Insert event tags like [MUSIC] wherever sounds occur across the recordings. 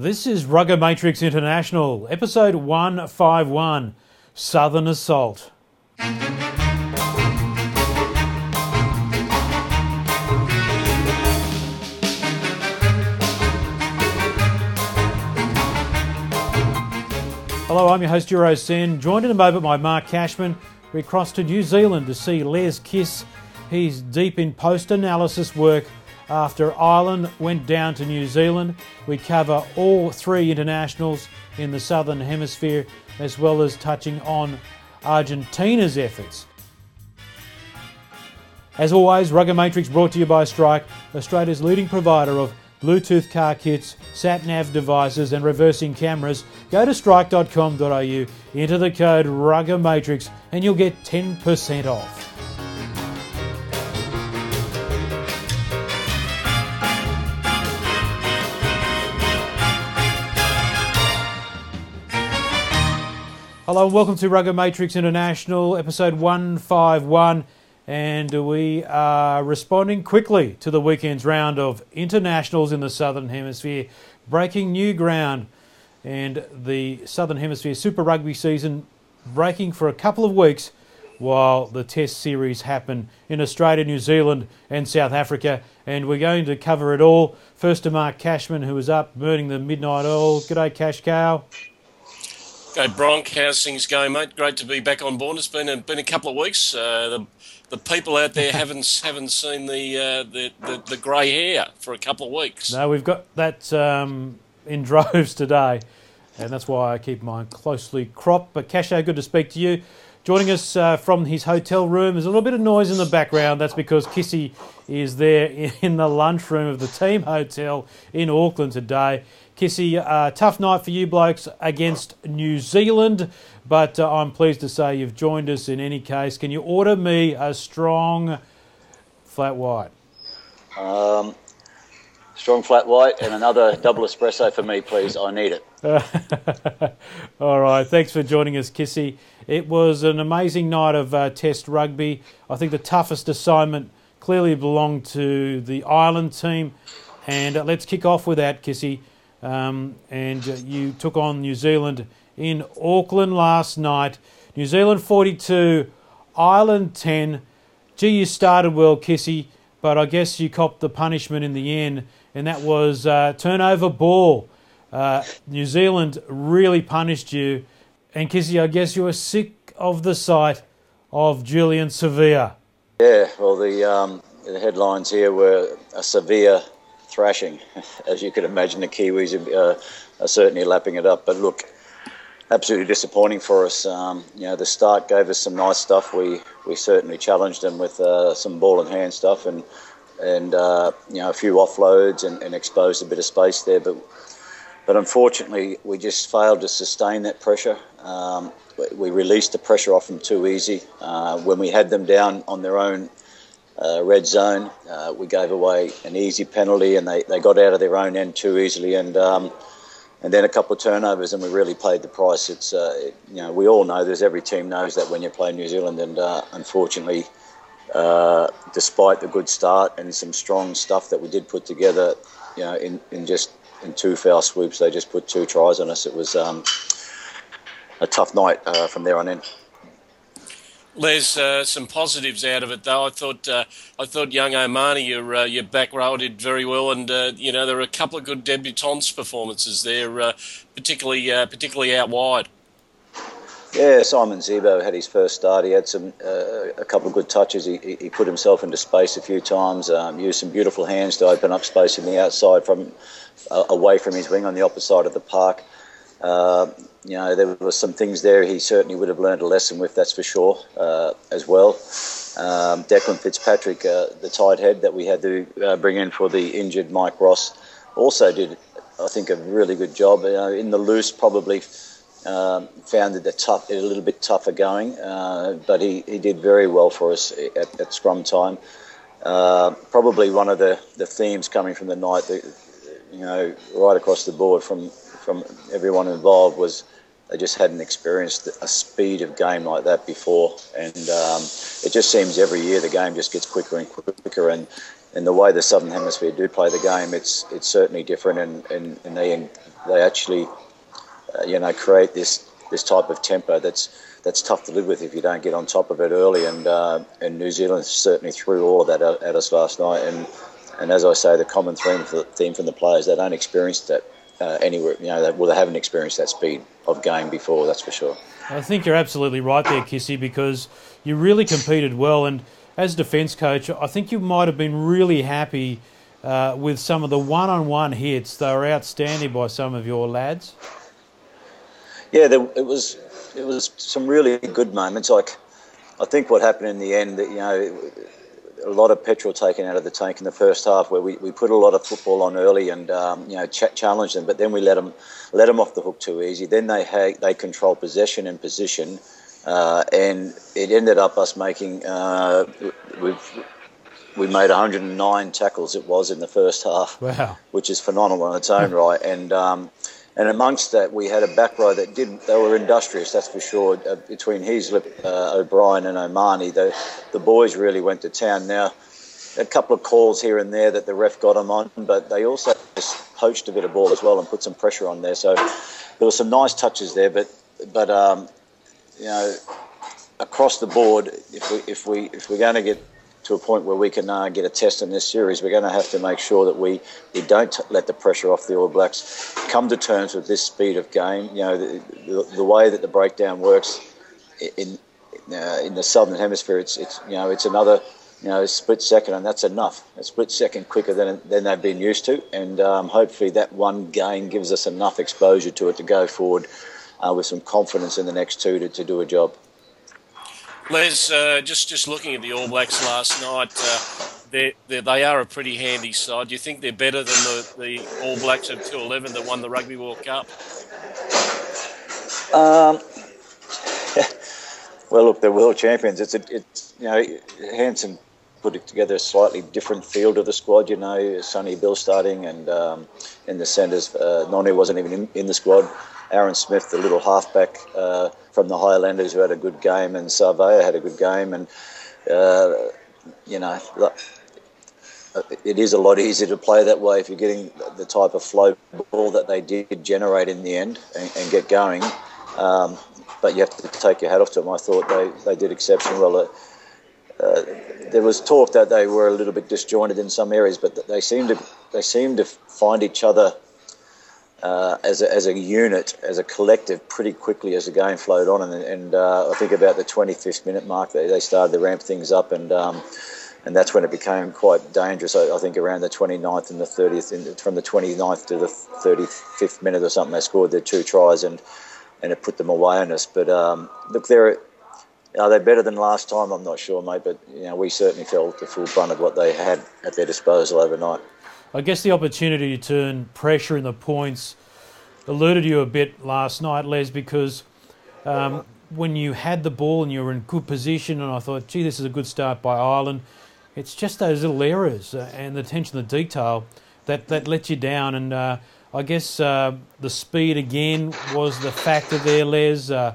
This is Rugger Matrix International, episode 151 Southern Assault. Hello, I'm your host, Euro Sen, joined in a moment by Mark Cashman. We cross to New Zealand to see Les Kiss. He's deep in post analysis work after Ireland went down to New Zealand. We cover all three internationals in the Southern Hemisphere, as well as touching on Argentina's efforts. As always, Rugger Matrix brought to you by Strike, Australia's leading provider of Bluetooth car kits, sat nav devices, and reversing cameras. Go to strike.com.au, enter the code Rugger Matrix, and you'll get 10% off. Hello and welcome to Rugger Matrix International, episode 151. And we are responding quickly to the weekend's round of internationals in the Southern Hemisphere, breaking new ground. And the Southern Hemisphere Super Rugby season breaking for a couple of weeks while the Test series happen in Australia, New Zealand, and South Africa. And we're going to cover it all. First to Mark Cashman, who is up burning the midnight oil. G'day, Cash Cow. Hey Bronk, how's things going, mate? Great to be back on board. It's been a, been a couple of weeks. Uh, the the people out there haven't [LAUGHS] haven't seen the, uh, the the, the grey hair for a couple of weeks. No, we've got that um, in [LAUGHS] droves today, and that's why I keep mine closely cropped. But Casho, good to speak to you. Joining us uh, from his hotel room, there's a little bit of noise in the background. That's because Kissy is there [LAUGHS] in the lunchroom of the team hotel in Auckland today. Kissy, uh, tough night for you blokes against New Zealand, but uh, I'm pleased to say you've joined us in any case. Can you order me a strong flat white? Um, strong flat white and another double espresso for me, please. I need it. [LAUGHS] All right, thanks for joining us, Kissy. It was an amazing night of uh, Test rugby. I think the toughest assignment clearly belonged to the Ireland team. And uh, let's kick off with that, Kissy. Um, and uh, you took on New Zealand in Auckland last night. New Zealand 42, Ireland 10. Gee, you started well, Kissy, but I guess you copped the punishment in the end, and that was uh, turnover ball. Uh, New Zealand really punished you, and Kissy, I guess you were sick of the sight of Julian Savea. Yeah, well, the, um, the headlines here were a severe thrashing. [LAUGHS] As you can imagine, the Kiwis are, uh, are certainly lapping it up. But look, absolutely disappointing for us. Um, you know, the start gave us some nice stuff. We we certainly challenged them with uh, some ball and hand stuff and and uh, you know a few offloads and, and, exposed a bit of space there. But but unfortunately, we just failed to sustain that pressure. Um, we released the pressure off them too easy. Uh, when we had them down on their own uh, red zone. Uh, we gave away an easy penalty, and they, they got out of their own end too easily, and um, and then a couple of turnovers, and we really paid the price. It's uh, it, you know we all know there's every team knows that when you play New Zealand, and uh, unfortunately, uh, despite the good start and some strong stuff that we did put together, you know, in, in just in two foul swoops, they just put two tries on us. It was um, a tough night uh, from there on in. There's uh, some positives out of it though. I thought uh, I thought young O'Mahony, your uh, your back row did very well, and uh, you know there were a couple of good debutants performances there, uh, particularly uh, particularly out wide. Yeah, Simon Zebo had his first start. He had some a couple of good touches. He, he put himself into space a few times. Um, used some beautiful hands to open up space in the outside from away from his wing on the opposite side of the park. Uh, you know, there were some things there he certainly would have learned a lesson with, that's for sure, uh, as well. Um, Declan Fitzpatrick, uh, the tight head that we had to uh, bring in for the injured Mike Ross, also did, I think, a really good job. In the loose, probably um, found it a, tough, a little bit tougher going, uh, but he, he did very well for us at, at scrum time. Uh, probably one of the, the themes coming from the night, you know, right across the board from from everyone involved was they just hadn't experienced a speed of game like that before, and um, it just seems every year the game just gets quicker and quicker. And in the way the Southern Hemisphere do play the game, it's it's certainly different, and, and, and they they actually, uh, you know, create this this type of tempo that's that's tough to live with if you don't get on top of it early. And uh, and New Zealand certainly threw all of that at, us last night. And and as I say, the common theme for, theme from the players, they don't experience that uh, anywhere. You know, they, well, they haven't experienced that speed of game before. That's for sure. I think you're absolutely right there, Kissy, because you really competed well. And as defence coach, I think you might have been really happy uh, with some of the one-on-one hits. They were outstanding by some of your lads. Yeah, there, it was it was some really good moments. Like I think what happened in the end, that you know, a lot of petrol taken out of the tank in the first half, where we, we put a lot of football on early and um, you know ch- challenged them, but then we let them let them off the hook too easy. Then they had, they control possession and position, uh, and it ended up us making uh, we've we made 109 tackles. It was in the first half, wow. which is phenomenal in its own [LAUGHS] right, and. Um, and amongst that, we had a back row that didn't. They were industrious, that's for sure. Uh, between Heaslip, uh, O'Brien, and O'Mahony, the the boys really went to town. Now, a couple of calls here and there that the ref got them on, but they also just poached a bit of ball as well and put some pressure on there. So there were some nice touches there, but but um, you know, across the board, if we if we if we're going to get to a point where we can uh, get a test in this series, we're going to have to make sure that we, we don't let the pressure off the All Blacks. Come to terms with this speed of game. You know, the, the, the way that the breakdown works in uh, in the southern hemisphere, it's it's you know it's another you know split second, and that's enough. A split second quicker than than they've been used to, and um, hopefully that one game gives us enough exposure to it to go forward uh, with some confidence in the next two to, to do a job. Les, uh, just just looking at the All Blacks last night, uh, they're, they're, they are a pretty handy side. Do you think they're better than the, the All Blacks of 2011 that won the Rugby World Cup? Um, [LAUGHS] well, look, they're world champions. It's a, it's you know, Hansen put together a slightly different field of the squad. You know, Sonny Bill starting, and um, in the centres, uh, wasn't even in, in the squad. Aaron Smith, the little halfback uh, from the Highlanders, who had a good game, and Savea had a good game, and uh, you know, it is a lot easier to play that way if you're getting the type of flow ball that they did generate in the end and, and get going. Um, but you have to take your hat off to them. I thought they, they did exceptionally well. Uh, there was talk that they were a little bit disjointed in some areas, but they seemed to they seemed to find each other uh, as, a, as a unit, as a collective, pretty quickly as the game flowed on. And, and uh, I think about the 25th minute mark, they, they started to ramp things up, and um, and that's when it became quite dangerous. I, I, think around the 29th and the 30th, in, from the 29th to the 35th minute or something, they scored their two tries, and and it put them away on us. But um, look, they're are they better than last time? I'm not sure, mate. But you know, we certainly felt the full brunt of what they had at their disposal overnight. I guess the opportunity to turn pressure in the points eluded you a bit last night, Les, because um, when you had the ball and you were in good position, and I thought, gee, this is a good start by Ireland. It's just those little errors uh, and the attention to detail that, that let you down. And uh, I guess uh, the speed again was the factor there, Les. Uh,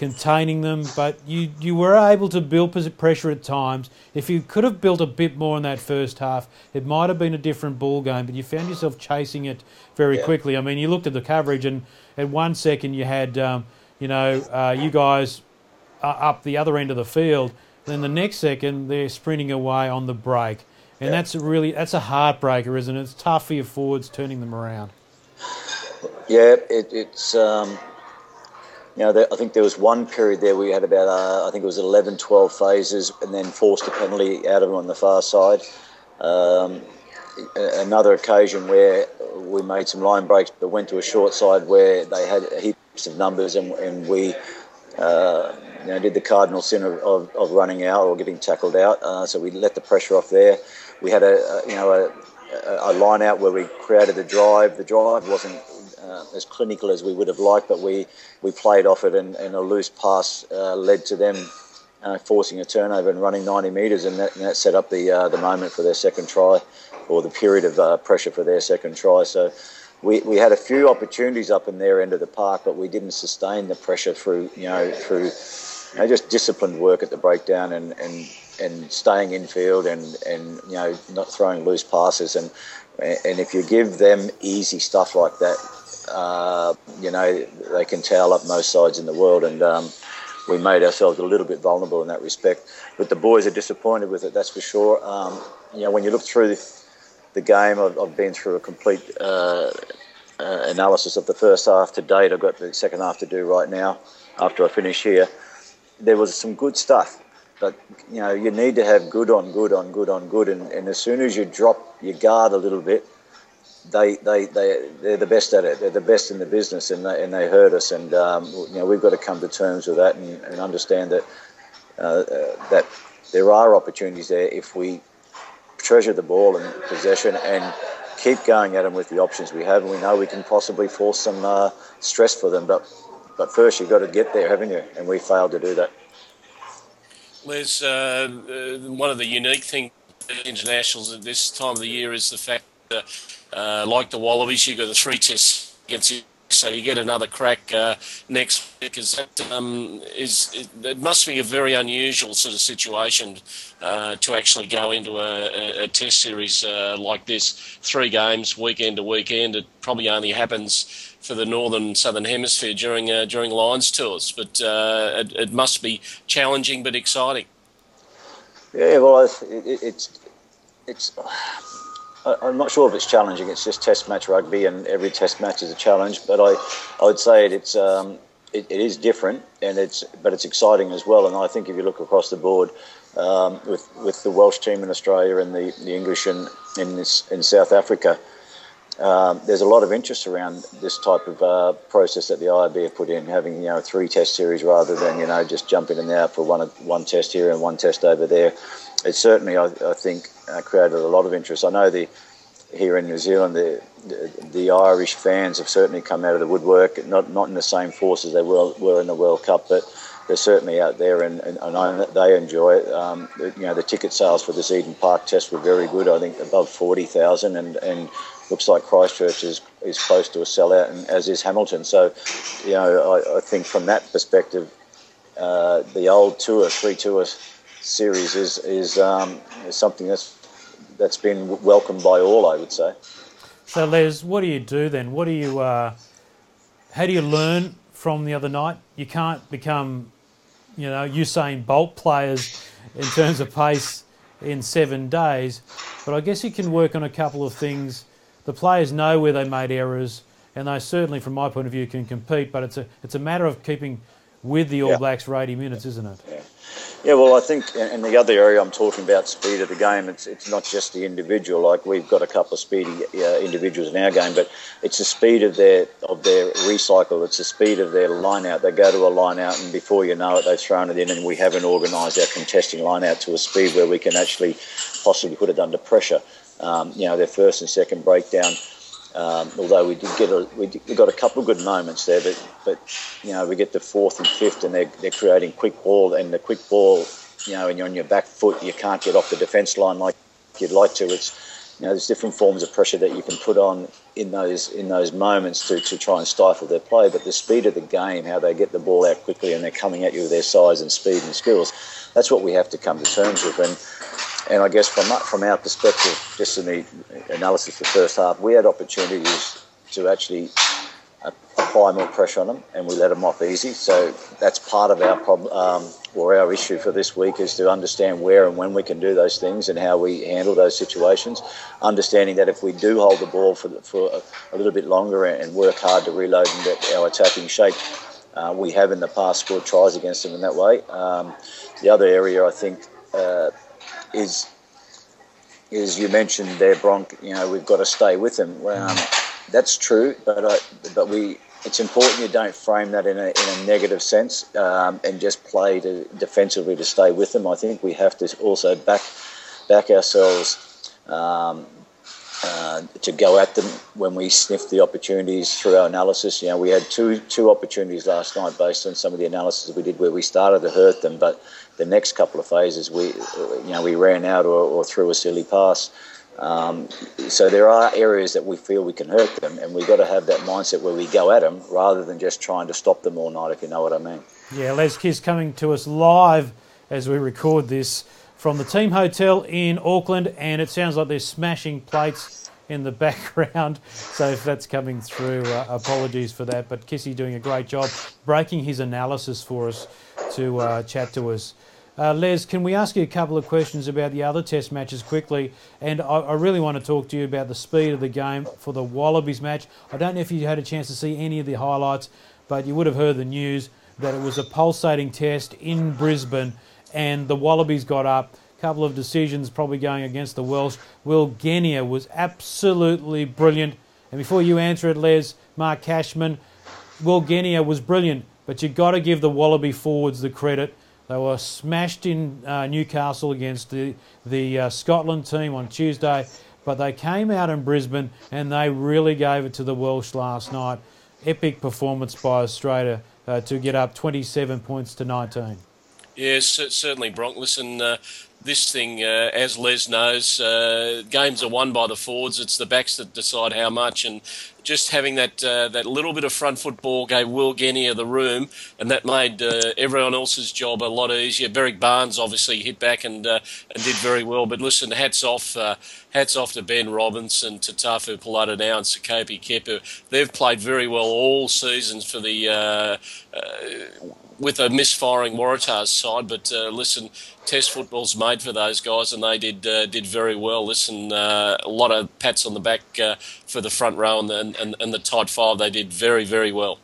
containing them, but you, you were able to build pressure at times. If you could have built a bit more in that first half, it might have been a different ball game, but you found yourself chasing it very yeah. quickly. I mean, you looked at the coverage, and at one second you had, um, you know, uh, you guys up the other end of the field. Then the next second they're sprinting away on the break, and yeah. that's really that's a heartbreaker, isn't it? It's tough for your forwards turning them around. Yeah, it, it's um, know, I think there was one period there we had about, uh, I think it was 11, 12 phases, and then forced a penalty out of them on the far side. Um, another occasion where we made some line breaks, but went to a short side where they had heaps of numbers, and, and we, uh, you know, did the cardinal sin of, of, of, running out or getting tackled out. Uh, so we let the pressure off there. We had a, a you know, a, a line out where we created the drive. The drive wasn't uh, as clinical as we would have liked, but we, we played off it, and, and a loose pass uh, led to them uh, forcing a turnover and running 90 metres, and that, and that set up the uh, the moment for their second try, or the period of uh, pressure for their second try. So. We, we had a few opportunities up in their end of the park, but we didn't sustain the pressure through, you know, through you know, just disciplined work at the breakdown and, and, and staying in field and, and you know not throwing loose passes and and if you give them easy stuff like that, uh, you know they can towel up most sides in the world and. Um, we made ourselves a little bit vulnerable in that respect, but the boys are disappointed with it. That's for sure. Um, you know, when you look through the, the game, I've, I've, been through a complete uh, uh, analysis of the first half to date. I've got the second half to do right now after I finish here. There was some good stuff, but you know you need to have good on good on good on good, and, and as soon as you drop your guard a little bit, they they they they're the best at it. They're the best in the business, and they and they hurt us. And um, you know we've got to come to terms with that and, and understand that uh, uh, that there are opportunities there if we treasure the ball and possession and keep going at them with the options we have. And we know we can possibly force some uh, stress for them, but but first you've got to get there, haven't you? And we failed to do that. Les, uh, uh, one of the unique things internationals at this time of the year is the fact that, uh, like the Wallabies, you've got the three tests against you. So you get another crack uh, next week. Is that um, is it, it, must be a very unusual sort of situation uh, to actually go into a, a, a test series uh, like this, three games weekend to weekend. It probably only happens for the northern southern hemisphere during uh, during Lions tours. But uh, it, it, must be challenging but exciting. Yeah, well, it, it's it's. I'm not sure if it's challenging. It's just Test match rugby, and every Test match is a challenge. But I, I would say it, it's um, it, it is different, and it's but it's exciting as well. And I think if you look across the board, um, with with the Welsh team in Australia and the, the English in in, this, in South Africa, um, there's a lot of interest around this type of uh, process that the IRB have put in, having you know a three test series rather than you know just jumping in and out for one one test here and one test over there. It certainly, I, I think, uh, created a lot of interest. I know the here in New Zealand, the, the, the Irish fans have certainly come out of the woodwork, not not in the same force as they were, were in the World Cup, but they're certainly out there and, and, and they enjoy it. Um, you know, the ticket sales for this Eden Park test were very good. I think above 40,000 and, and looks like Christchurch is, is close to a sellout, and as is Hamilton. So, you know, I, I think from that perspective, uh, the old tour, three tour series is is, um, is something that's that's been welcomed by all, I would say. So, Les, what do you do then? What do you, uh, how do you learn from the other night? You can't become, you know, Usain Bolt players in terms of pace in seven days, but I guess you can work on a couple of things the players know where they made errors, and they certainly, from my point of view, can compete. But it's a it's a matter of keeping with the All yeah. Blacks for 80 minutes, isn't it? Yeah. Yeah, well, I think in the other area I'm talking about speed of the game. It's it's not just the individual. Like we've got a couple of speedy uh, individuals in our game, but it's the speed of their of their recycle. It's the speed of their line out. They go to a line out, and before you know it, they've thrown it in, and we haven't organised our contesting line out to a speed where we can actually possibly put it under pressure um, you know, their first and second breakdown. Um, although we did get a, we, did, we got a couple of good moments there, but but you know we get the fourth and fifth, and they're they're creating quick ball, and the quick ball, you know, and you're on your back foot, you can't get off the defence line like you'd like to. It's you know there's different forms of pressure that you can put on in those in those moments to, to try and stifle their play. But the speed of the game, how they get the ball out quickly, and they're coming at you with their size and speed and skills, that's what we have to come to terms with. And and I guess from from our perspective, just in the analysis of the first half, we had opportunities to actually apply more pressure on them, and we let them off easy. So that's part of our problem um, or our issue for this week is to understand where and when we can do those things and how we handle those situations. Understanding that if we do hold the ball for for a, little bit longer and work hard to reload and get our attacking shape. Uh, we have in the past scored tries against them in that way. Um, the other area I think uh, is is you mentioned there, Bronk. You know, we've got to stay with them. Um, that's true, but I, but we. It's important you don't frame that in a, in a negative sense um, and just play to, defensively to stay with them. I think we have to also back back ourselves um, uh, to go at them when we sniff the opportunities through our analysis. You know, we had two two opportunities last night based on some of the analysis we did where we started to hurt them, but the next couple of phases we you know we ran out or, or threw a silly pass. Um, so there are areas that we feel we can hurt them, and we've got to have that mindset where we go at them rather than just trying to stop them all night, if you know what I mean. Yeah, Les Kiss coming to us live as we record this from the team hotel in Auckland, and it sounds like they're smashing plates in the [LAUGHS] background. So if that's coming through, uh, apologies for that. But Kissy doing a great job breaking his analysis for us to uh, chat to us. Uh, Les, can we ask you a couple of questions about the other test matches quickly? And I, I, really want to talk to you about the speed of the game for the Wallabies match. I don't know if you had a chance to see any of the highlights, but you would have heard the news that it was a pulsating test in Brisbane and the Wallabies got up. A couple of decisions probably going against the Welsh. Will Genia was absolutely brilliant. And before you answer it, Les, Mark Cashman, Will Genia was brilliant, but you've got to give the Wallaby forwards the credit. They were smashed in uh, Newcastle against the, the uh, Scotland team on Tuesday, but they came out in Brisbane and they really gave it to the Welsh last night. Epic performance by Australia uh, to get up 27 points to 19. Yes, certainly, Bronk. Listen, uh, this thing, uh, as Les knows, uh, games are won by the forwards. It's the backs that decide how much, and just having that uh, that little bit of front football gave Will Genia the room, and that made uh, everyone else's job a lot easier. Berrick Barnes obviously hit back and uh, and did very well. But listen, hats off, uh, hats off to Benn Robinson, to Tafu Polota-Nau, and Sekope Kepu. They've played very well all seasons for the with a misfiring Waratahs side. But uh, listen, Test football's made for those guys, and they did uh, did very well. Listen, uh, a lot of pats on the back uh, for the front row and the, and, and the tight five. They did very very well.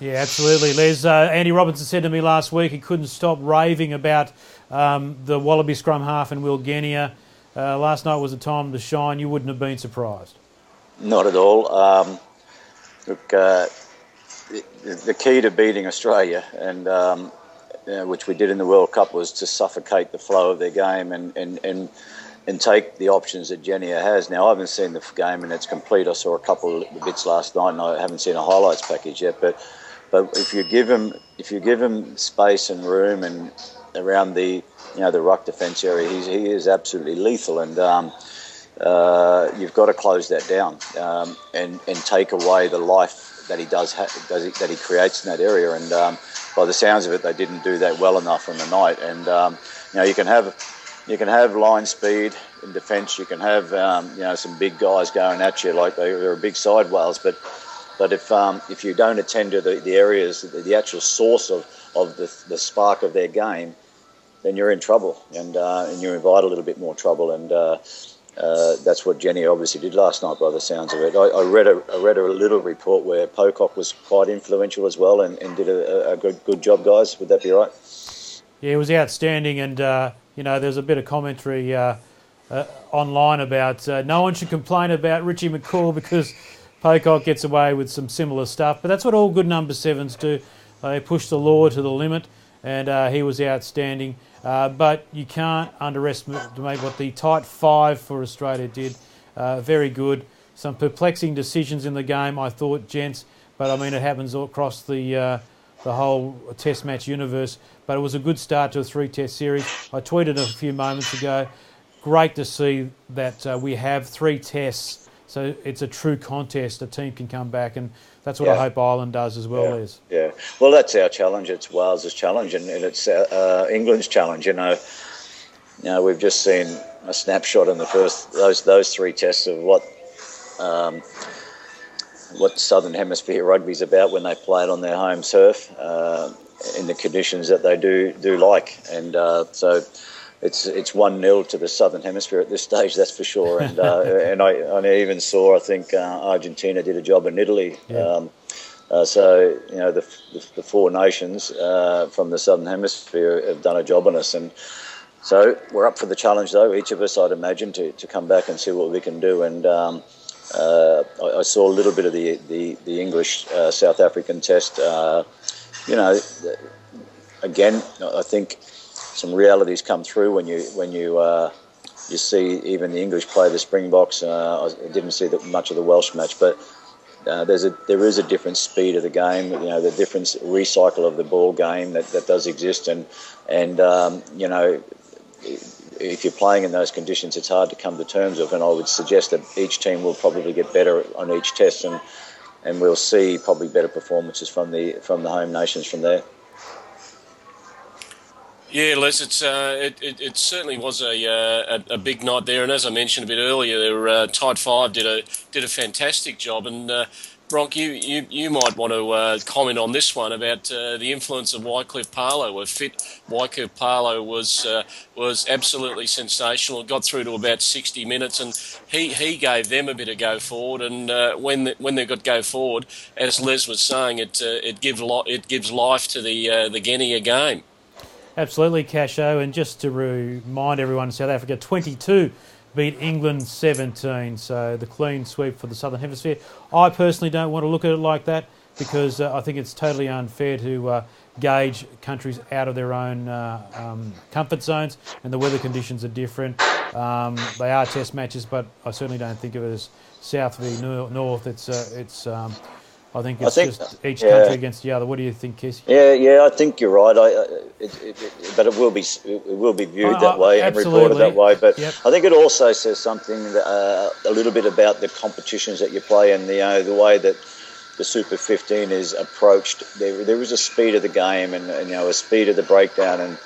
Yeah, absolutely, Les. Uh, Andy Robinson said to me last week he couldn't stop raving about um, the Wallaby scrum half and Will Genia. Uh, last night was a time to shine. You wouldn't have been surprised. Not at all. Um, look, the key to beating Australia, and um, which we did in the World Cup, was to suffocate the flow of their game and, and, and, and take the options that Genia has. Now, I haven't seen the game and its complete. I saw a couple of bits last night, and I haven't seen a highlights package yet. But but if you give him if you give him space and room and around the you know the ruck defence area, he's, he is absolutely lethal and. Um, uh, you've got to close that down um, and and take away the life that he does, ha- does that he creates in that area. And um, by the sounds of it, they didn't do that well enough on the night. And um, you know, you can have you can have line speed in defence. You can have um, you know some big guys going at you like they, are big side whales, but but if um, if you don't attend to the, the areas, the, the actual source of, of the, the spark of their game, then you're in trouble, and uh, and you invite a little bit more trouble. And uh, uh, that's what Genia obviously did last night, by the sounds of it. I, I read a I read a little report where Pocock was quite influential as well, and, and did a, a, good good job, guys. Would that be right? Yeah, it was outstanding, and uh, you know, there's a bit of commentary uh, uh online about uh, no one should complain about Richie McCaw because Pocock gets away with some similar stuff. But that's what all good number sevens do. They push the law to the limit, and he was outstanding. Uh, but you can't underestimate what the tight five for Australia did. Uh, very good. Some perplexing decisions in the game, I thought, gents. But I mean, it happens across the uh, the whole Test match universe. But it was a good start to a three-test series. I tweeted a few moments ago. Great to see that uh, we have three tests, so it's a true contest. A team can come back and that's what yeah. I hope Ireland does as well. Yeah. Is yeah. Well, that's our challenge. It's Wales's challenge, and, and it's uh, uh, England's challenge. You know, you know, we've just seen a snapshot in the first those those three tests of what. Um, what Southern Hemisphere rugby's about when they play it on their home turf uh, in the conditions that they do do like, and uh, so it's it's one 0 to the southern hemisphere at this stage, that's for sure. And uh, [LAUGHS] and I, I even saw I think uh, Argentina did a job in Italy. Yeah. Um, uh, so you know the, the, the four nations uh, from the southern hemisphere have done a job on us, and so we're up for the challenge though. Each of us, I'd imagine, to, to come back and see what we can do. And um, uh, I, I, saw a little bit of the the, the English uh, South African test. you know, again, I think some realities come through when you when you uh, you see even the English play the Springboks. Uh, I didn't see that much of the Welsh match, but uh, there's a there is a different speed of the game. You know, the different recycle of the ball game that, that does exist, and and um, you know. If you're playing in those conditions, it's hard to come to terms with, and I would suggest that each team will probably get better on each test, and and we'll see probably better performances from the from the home nations from there. Yeah, Les, it's, uh, it, it, it, certainly was a, uh, a, a big night there, and as I mentioned a bit earlier, uh, tight five did a did a fantastic job, and uh, Bronk, you, you, you might want to uh, comment on this one about uh, the influence of Wycliff Palu. A fit Wycliff Palu was uh, was absolutely sensational. Got through to about 60 minutes, and he, he gave them a bit of go forward. And when the, when they got go forward, as Les was saying, it it gives it gives life to the the Genia game. Absolutely, Casho. And just to remind everyone, South Africa 22 beat England 17. So the clean sweep for the Southern Hemisphere. I personally don't want to look at it like that because uh, I think it's totally unfair to uh, gauge countries out of their own uh, um, comfort zones, and the weather conditions are different. Um, they are test matches, but I certainly don't think of it as South v North. It's uh, it's um, I think it's I think, just each yeah. country against the other. What do you think, Kiss? Yeah, yeah, I think you're right. I, it, it, it, but it will be it will be viewed that way and reported that way. But yep. I think it also says something that, uh, a little bit about the competitions that you play and the uh, the way that the Super 15 is approached. There, there is a speed of the game and, and you know a speed of the breakdown and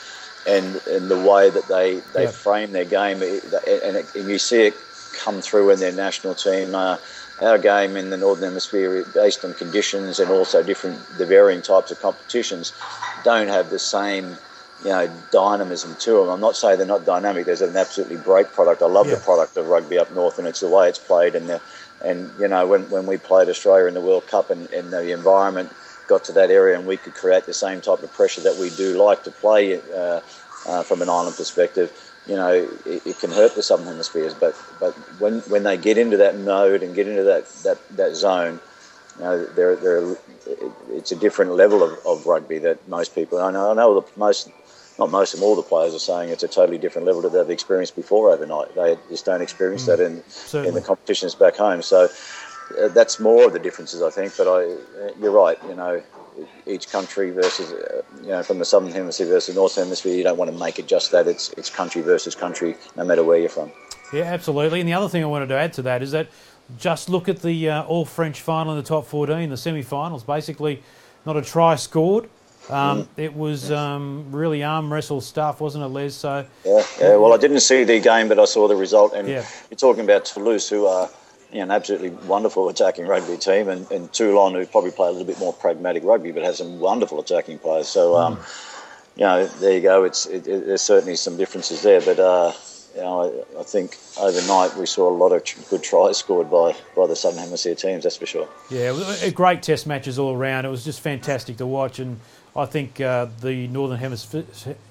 and and the way that they they yep. frame their game and, and, you see it come through in their national team. Uh, our game in the Northern Hemisphere, based on conditions and also different, the varying types of competitions, don't have the same, you know, dynamism to them. I'm not saying they're not dynamic. There's an absolutely great product. I love yeah. the product of rugby up north, and it's the way it's played. And the, and you know, when, when we played Australia in the World Cup, and, and the environment got to that area, and we could create the same type of pressure that we do like to play uh, uh, from an island perspective you know, it, it, can hurt the southern hemispheres. But but when when they get into that mode and get into that that, that zone, you know, they're, they're, it's a different level of, of rugby that most people. I know I know the most. Not most of all the players are saying it's a totally different level that they've experienced before overnight. They just don't experience mm, that in certainly. in the competitions back home. So uh, that's more of the differences, I think. But I, uh, you're right. You know, each country versus, uh, you know, from the southern hemisphere versus the northern hemisphere, you don't want to make it just that. It's it's country versus country, no matter where you're from. Yeah, absolutely. And the other thing I wanted to add to that is that just look at the uh, all French final in the top 14, the semi-finals. Basically, not a try scored. Um, mm. It was um, really arm wrestle stuff, wasn't it, Les? So yeah, yeah. Well, I didn't see the game, but I saw the result. And yeah. you're talking about Toulouse, who are you know, an absolutely wonderful attacking rugby team, and, and Toulon, who probably play a little bit more pragmatic rugby, but has some wonderful attacking players. So, um, mm. you know, there you go. It's it, it, there's certainly some differences there, but uh, you know, I, I, think overnight we saw a lot of good tries scored by, by the Southern Hemisphere teams. That's for sure. Yeah, great Test matches all around. It was just fantastic to watch, and I think uh, the Northern Hemisphere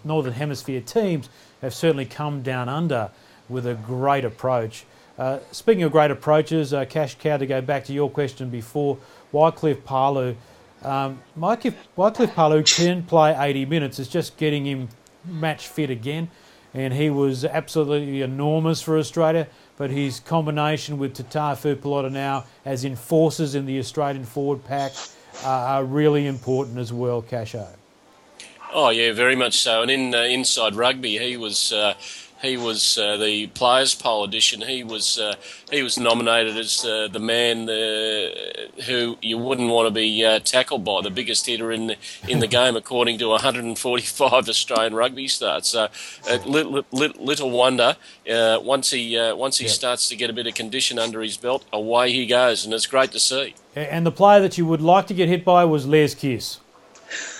Northern Hemisphere teams have certainly come down under with a great approach. Uh, speaking of great approaches, uh, Cash Cow, to go back to your question before, Wycliff Palu. Um, Wycliffe, Wycliff Palu can play 80 minutes. It's just getting him match fit again. And he was absolutely enormous for Australia. But his combination with Tatafu Polota-Nau as enforcers in the Australian forward pack uh, are really important as well, Casho. Oh, yeah, very much so. And in uh, inside rugby, he was uh, he was uh, the Players Poll edition. He was uh, he was nominated as uh, the man uh, who you wouldn't want to be uh, tackled by, the biggest hitter in the, in the game, according to 145 [LAUGHS] Australian rugby starts. So, uh, little, little wonder once he once he yep. starts to get a bit of condition under his belt, away he goes, and it's great to see. And the player that you would like to get hit by was Les Kiss.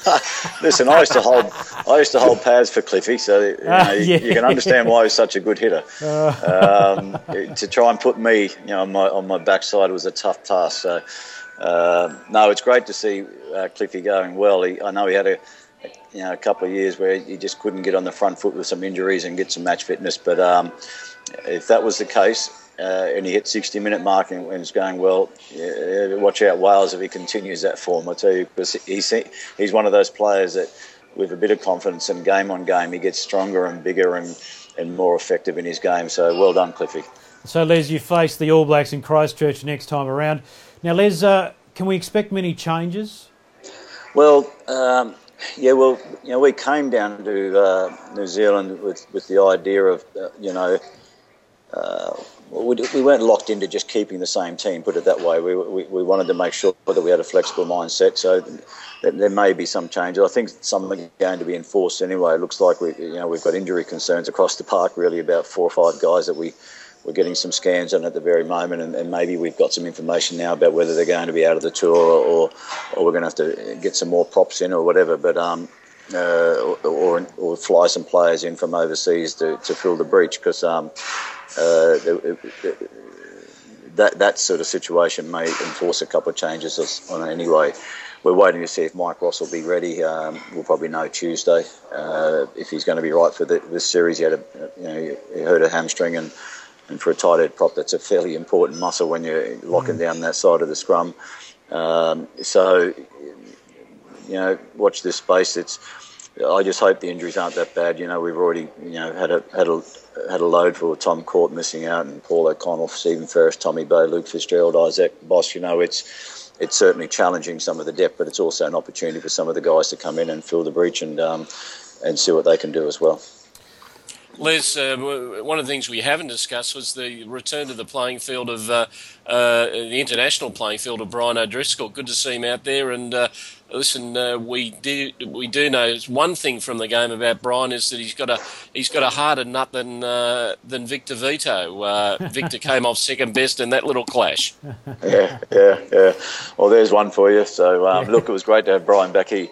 [LAUGHS] Listen, I used to hold I used to hold pads for Cliffy, so you, know, uh, yeah. you, can understand why he's such a good hitter. [LAUGHS] Um, to try and put me, you know, on my on my backside was a tough task. So uh, no, it's great to see uh, Cliffy going well. He, I know he had a you know a couple of years where he just couldn't get on the front foot with some injuries and get some match fitness, but um, if that was the case, uh, and he hit 60 minute mark and, and it's going well. Yeah, watch out Wales if he continues that form. I tell you, because he's he's one of those players that, with a bit of confidence and game on game, he gets stronger and bigger and and more effective in his game. So well done, Cliffy. So Les, you face the All Blacks in Christchurch next time around. Now, Les, uh, can we expect many changes? Well. Um, yeah, well, you know, we came down to uh, New Zealand with, with the idea of, uh, you know, uh, we, we weren't locked into just keeping the same team. Put it that way. We, we, we wanted to make sure that we had a flexible mindset. So there may be some changes. I think some are going to be enforced anyway. It looks like we you know we've got injury concerns across the park. Really, about four or five guys that we we're getting some scans on at the very moment, and, and, maybe we've got some information now about whether they're going to be out of the tour or, or, or we're going to have to get some more props in or whatever. But um, uh, or, or fly some players in from overseas to, to fill the breach because um, uh, that that sort of situation may enforce a couple of changes on anyway. We're waiting to see if Mike Ross will be ready. Um, we'll probably know Tuesday uh, if he's going to be right for the, this series. He had a you know he hurt a hamstring and. And for a tight head prop, that's a fairly important muscle when you're locking mm. down that side of the scrum. Um, so you know, watch this space. It's I just hope the injuries aren't that bad. You know, we've already you know had a had a had a load for Tom Court missing out and Paul O'Connell, Stephen Ferris, Tommy Bowe, Luke Fitzgerald, Isaac Boss. You know, it's it's certainly challenging some of the depth, but it's also an opportunity for some of the guys to come in and fill the breach and um, and see what they can do as well. Les, uh, one of the things we haven't discussed was the return to the playing field of uh, uh, the international playing field of Brian O'Driscoll. Good to see him out there. And uh, listen, uh, we do we do know one thing from the game about Brian is that he's got a he's got a harder nut than uh, than Victor Vito. [LAUGHS] Victor came off second best in that little clash. [LAUGHS] Yeah, yeah, yeah. Well, there's one for you. So um, look, it was great to have Brian back. He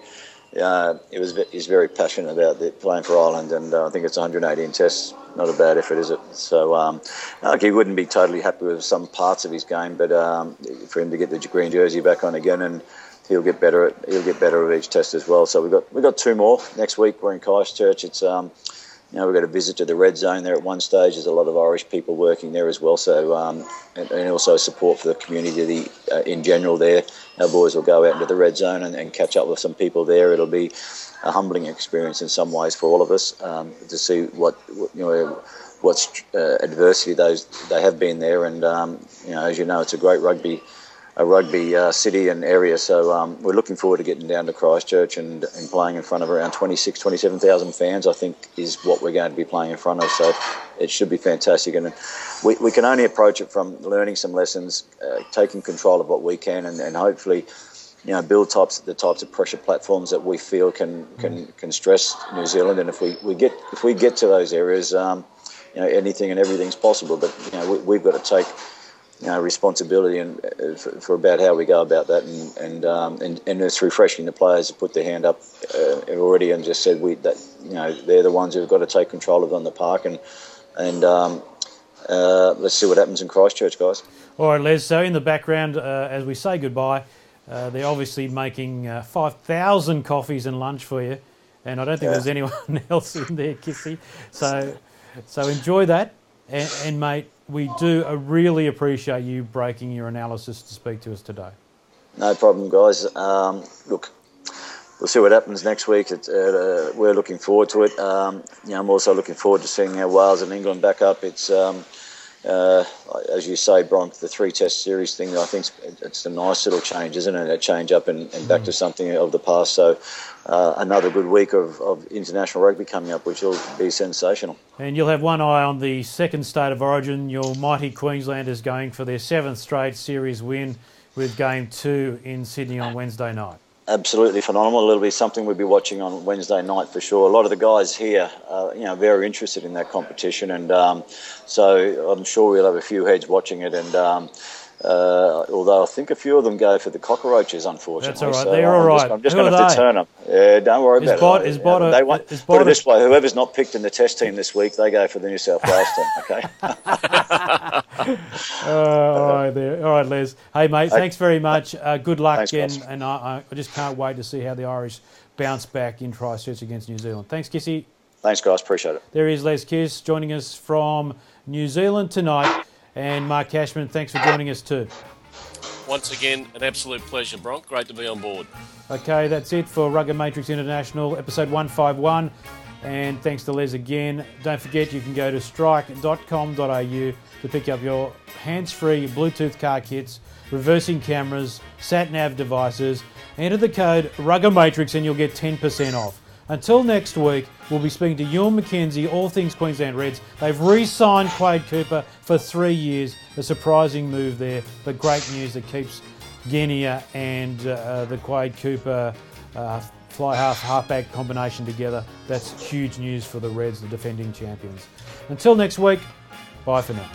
uh, he was he's very passionate about the, playing for Ireland, and uh, I think it's 118 tests. Not a bad effort, is it? So, um, like he wouldn't be totally happy with some parts of his game, but um, for him to get the green jersey back on again, and he'll get better. At, he'll get better at each test as well. So we've got we've got two more next week. We're in Christchurch. It's um, you know, we've got a visit to the red zone there at one stage. There's a lot of Irish people working there as well. So, um, and, and, also support for the community uh, in general there. Our boys will go out into the red zone and, and, catch up with some people there. It'll be a humbling experience in some ways for all of us um, to see what, what, you know what's uh, adversity those they have been there. And um, you know, as you know, it's a great rugby a rugby uh, city and area. So um, we're looking forward to getting down to Christchurch and, and playing in front of around 26, 27,000 fans, I think is what we're going to be playing in front of. So it should be fantastic. And we, we can only approach it from learning some lessons, uh, taking control of what we can, and, and hopefully you know, build types the types of pressure platforms that we feel can can, can stress New Zealand. And if we, we get if we get to those areas, um, you know, anything and everything's possible. But you know, we, we've got to take you know, responsibility and uh, for, for, about how we go about that, and and, um, and and it's refreshing the players to put their hand up uh, already and just said we that you know they're the ones who've got to take control of on the park and and um, uh, let's see what happens in Christchurch, guys. All right, Les. So in the background, uh, as we say goodbye, uh, they're obviously making uh, five thousand coffees and lunch for you, and I don't think yeah. there's anyone [LAUGHS] else in there, Kissy. So so enjoy that, and, and mate we do uh, really appreciate you breaking your analysis to speak to us today. No problem, guys. Um, look, we'll see what happens next week. Uh, we're looking forward to it. Um, you know, I'm also looking forward to seeing Wales and England back up. It's um, uh, as you say, Bronk, the three test series thing, I think it's a nice little change, isn't it? A change up and, and back to mm. something of the past. So, uh, another good week of, of, international rugby coming up, which will be sensational. And you'll have one eye on the second state of origin. Your mighty Queenslanders going for their seventh straight series win with game two in Sydney on Wednesday night absolutely phenomenal. It'll be something we'll be watching on Wednesday night for sure. A lot of the guys here, are, you know, very interested in that competition, and um, so I'm sure we'll have a few heads watching it. And um, uh, although I think a few of them go for the cockroaches, unfortunately. That's all right. So They're all right. I'm just, going to have to turn them. Yeah, don't worry is about it. Is bot a, they want, is put it this way: whoever's not picked in the test team this week, they go for the New South Wales team. Okay. uh, [LAUGHS] [LAUGHS] all right, there. All right, Les. Hey, mate. Hey, thanks very much. Uh, good luck, thanks, and, and I, I, just can't wait to see how the Irish bounce back in Christchurch against New Zealand. Thanks, Kissy. Thanks, guys. Appreciate it. There is Les Kiss joining us from New Zealand tonight, and Mark Cashman. Thanks for joining us too. Once again, an absolute pleasure, Bronk. Great to be on board. Okay, that's it for Rugger Matrix International, episode 151. And thanks to Les again. Don't forget you can go to strike.com.au to pick up your hands free Bluetooth car kits, reversing cameras, sat nav devices. Enter the code Rugger Matrix and you'll get 10% off. Until next week, we'll be speaking to Ewan McKenzie, all things Queensland Reds. They've re signed Quade Cooper for three years. A surprising move there, but great news that keeps Genia and uh, the Quade Cooper uh, fly half halfback combination together. That's huge news for the Reds, the defending champions. Until next week, bye for now.